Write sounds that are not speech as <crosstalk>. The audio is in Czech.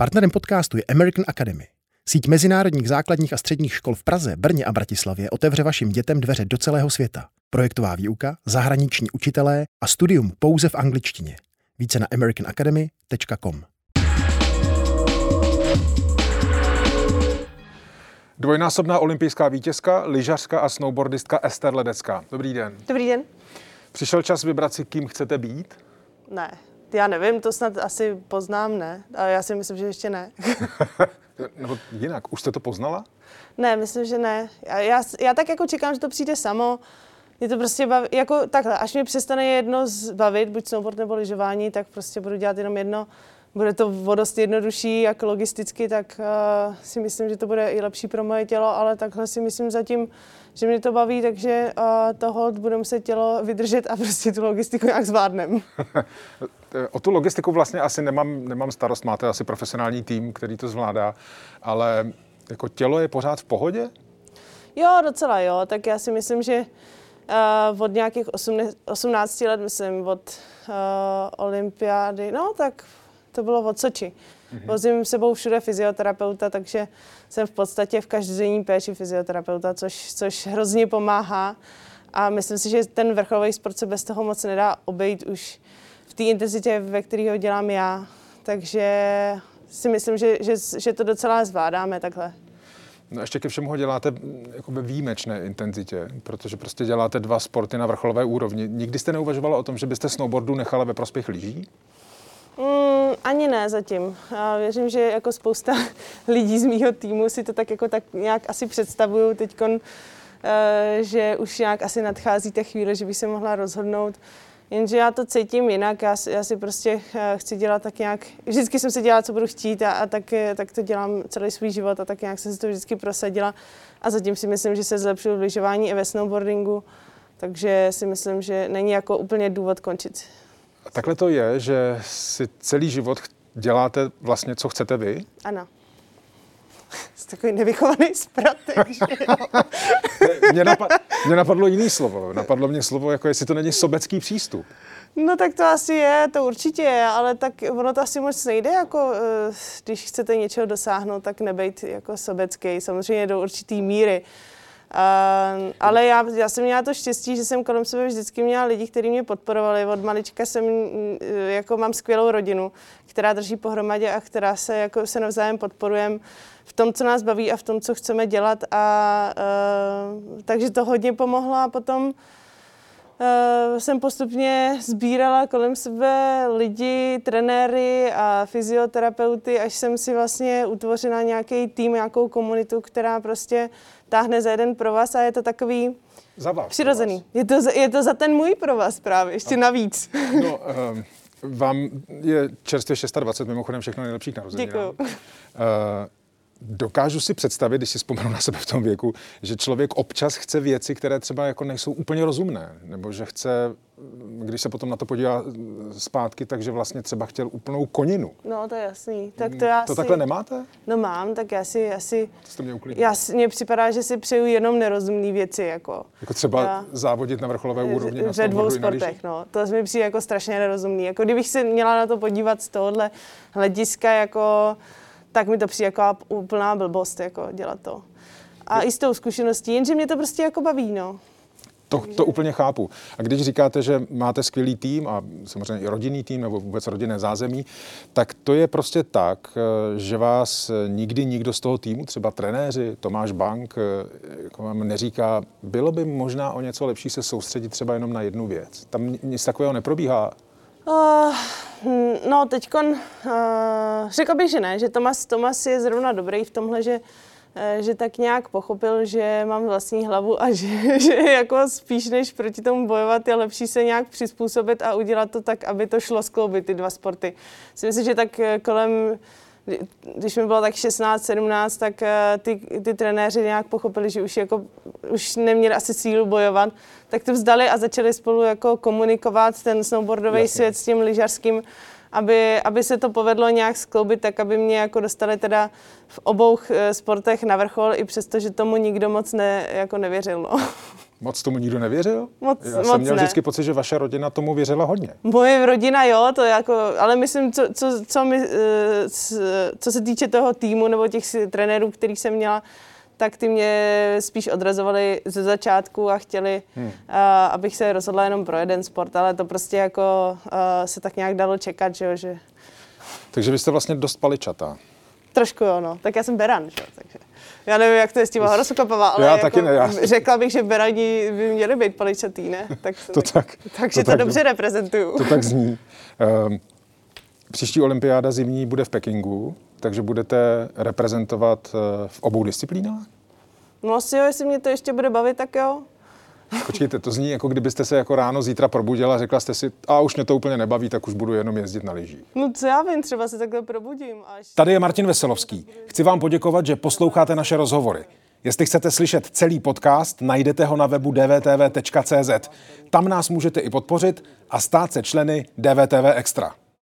Partnerem podcastu je American Academy. Síť mezinárodních základních a středních škol v Praze, Brně a Bratislavě otevře vašim dětem dveře do celého světa. Projektová výuka, zahraniční učitelé a studium pouze v angličtině. Více na americanacademy.com. Dvojnásobná olympijská vítězka, lyžařka a snowboardistka Ester Ledecká. Dobrý den. Dobrý den. Přišel čas vybrat si, kým chcete být? Ne, já nevím, to snad asi poznám, ne? A já si myslím, že ještě ne. <laughs> Nebo jinak, už jste to poznala? ne, myslím, že ne. Já, já, já tak jako čekám, že to přijde samo. Mě to prostě baví, jako takhle, až mě přestane jedno zbavit, buď snowboard nebo lyžování, tak prostě budu dělat jenom jedno. Bude to o dost jednodušší, jak logisticky, tak uh, si myslím, že to bude i lepší pro moje tělo, ale takhle si myslím zatím, že mě to baví, takže uh, toho bude muset tělo vydržet a prostě tu logistiku nějak zvládnem. <laughs> o tu logistiku vlastně asi nemám, nemám starost, máte asi profesionální tým, který to zvládá, ale jako tělo je pořád v pohodě? Jo, docela jo, tak já si myslím, že uh, od nějakých 18 let, myslím, od uh, olympiády, no tak to bylo od Soči. Mm-hmm. Vozím sebou všude fyzioterapeuta, takže jsem v podstatě v každodenní péči fyzioterapeuta, což, což hrozně pomáhá. A myslím si, že ten vrcholový sport se bez toho moc nedá obejít už v té intenzitě, ve které ho dělám já. Takže si myslím, že, že, že to docela zvládáme takhle. No ještě ke všemu ho děláte jakoby výjimečné intenzitě, protože prostě děláte dva sporty na vrcholové úrovni. Nikdy jste neuvažovala o tom, že byste snowboardu nechala ve prospěch lyží? Mm, ani ne zatím. Já věřím, že jako spousta <laughs> lidí z mýho týmu si to tak jako tak nějak asi představují teďkon, uh, že už nějak asi nadchází ta chvíle, že bych se mohla rozhodnout. Jenže já to cítím jinak, já, já si prostě uh, chci dělat tak nějak, vždycky jsem si dělala, co budu chtít a, a tak, tak to dělám celý svůj život a tak nějak jsem si to vždycky prosadila a zatím si myslím, že se zlepšuju v lyžování i ve snowboardingu, takže si myslím, že není jako úplně důvod končit takhle to je, že si celý život děláte vlastně, co chcete vy? Ano. <laughs> Jsi takový nevychovaný zpratek, <laughs> mě, napadlo, mě napadlo jiný slovo. Napadlo mě slovo, jako jestli to není sobecký přístup. No tak to asi je, to určitě je, ale tak ono to asi moc nejde, jako eh, když chcete něčeho dosáhnout, tak nebejt jako sobecký, samozřejmě do určitý míry. Uh, ale já, já jsem měla to štěstí, že jsem kolem sebe vždycky měla lidi, kteří mě podporovali. Od malička jsem, jako mám skvělou rodinu, která drží pohromadě a která se, jako se navzájem podporujeme v tom, co nás baví a v tom, co chceme dělat. A, uh, takže to hodně pomohlo a potom jsem postupně sbírala kolem sebe lidi, trenéry a fyzioterapeuty, až jsem si vlastně utvořila nějaký tým, nějakou komunitu, která prostě táhne za jeden provaz a je to takový za vás, přirozený. Je to, za, je to za ten můj provaz právě, ještě no. navíc. No, um, vám je čerstvě 26, mimochodem všechno nejlepší k narozeninám. Děkuju. Uh, dokážu si představit, když si vzpomenu na sebe v tom věku, že člověk občas chce věci, které třeba jako nejsou úplně rozumné, nebo že chce, když se potom na to podívá zpátky, takže vlastně třeba chtěl úplnou koninu. No, to je jasný. Tak to, já to si... takhle nemáte? No mám, tak já si asi... To jste mě Já, mně připadá, že si přeju jenom nerozumné věci, jako... Jako třeba já... závodit na vrcholové úrovni na Ve dvou sportech, no. To mi přijde jako strašně nerozumný. Jako kdybych se měla na to podívat z tohohle hlediska, jako tak mi to přijde jako úplná blbost, jako dělat to. A i s tou zkušeností, jenže mě to prostě jako baví, no. To, to úplně chápu. A když říkáte, že máte skvělý tým a samozřejmě i rodinný tým nebo vůbec rodinné zázemí, tak to je prostě tak, eh, že vás nikdy nikdo z toho týmu, třeba trenéři, Tomáš Bank, eh, jako vám neříká, bylo by možná o něco lepší se soustředit třeba jenom na jednu věc. Tam nic takového neprobíhá. Uh, no, teďkon uh, řekl bych, že ne, že Tomas, Tomas je zrovna dobrý v tomhle, že uh, že tak nějak pochopil, že mám vlastní hlavu a <laughs> že, že jako spíš než proti tomu bojovat je lepší se nějak přizpůsobit a udělat to tak, aby to šlo skloubit, ty dva sporty. Myslím že tak kolem když mi bylo tak 16, 17, tak ty, ty trenéři nějak pochopili, že už, jako, už neměli asi sílu bojovat, tak to vzdali a začali spolu jako komunikovat ten snowboardový Jasně. svět s tím lyžařským, aby, aby se to povedlo nějak skloubit, tak aby mě jako dostali teda v obou eh, sportech na vrchol, i přesto, že tomu nikdo moc ne, jako nevěřil. No. <laughs> Moc tomu nikdo nevěřil? Moc- Já moc jsem měl ne. vždycky pocit, že vaše rodina tomu věřila hodně. Moje rodina jo, to je jako, ale myslím, co, co, co, mi, eh, co se týče toho týmu nebo těch trenérů, který jsem měla, tak ty mě spíš odrazovali ze začátku a chtěli, hmm. uh, abych se rozhodla jenom pro jeden sport, ale to prostě jako uh, se tak nějak dalo čekat, že jo, že Takže vy jste vlastně dost paličatá. trošku jo, no. Tak já jsem beran, že jo, takže já nevím, jak to je s těma horoskopama, ale Já jako, taky ne, já- řekla bych, že berani by měli být paličatý, ne? Tak, <laughs> To tak- takže to to, tak- dobře reprezentuju. To tak zní. Um, příští olympiáda zimní bude v Pekingu, takže budete reprezentovat eh, v obou disciplínách? No asi jo, jestli mě to ještě bude bavit, tak jo. Počkejte, to zní jako kdybyste se jako ráno zítra probudila a řekla jste si, a už mě to úplně nebaví, tak už budu jenom jezdit na lyžích. No co já vím, třeba se takhle probudím. Až... Tady je Martin Veselovský. Chci vám poděkovat, že posloucháte naše rozhovory. Jestli chcete slyšet celý podcast, najdete ho na webu dvtv.cz. Tam nás můžete i podpořit a stát se členy DVTV Extra.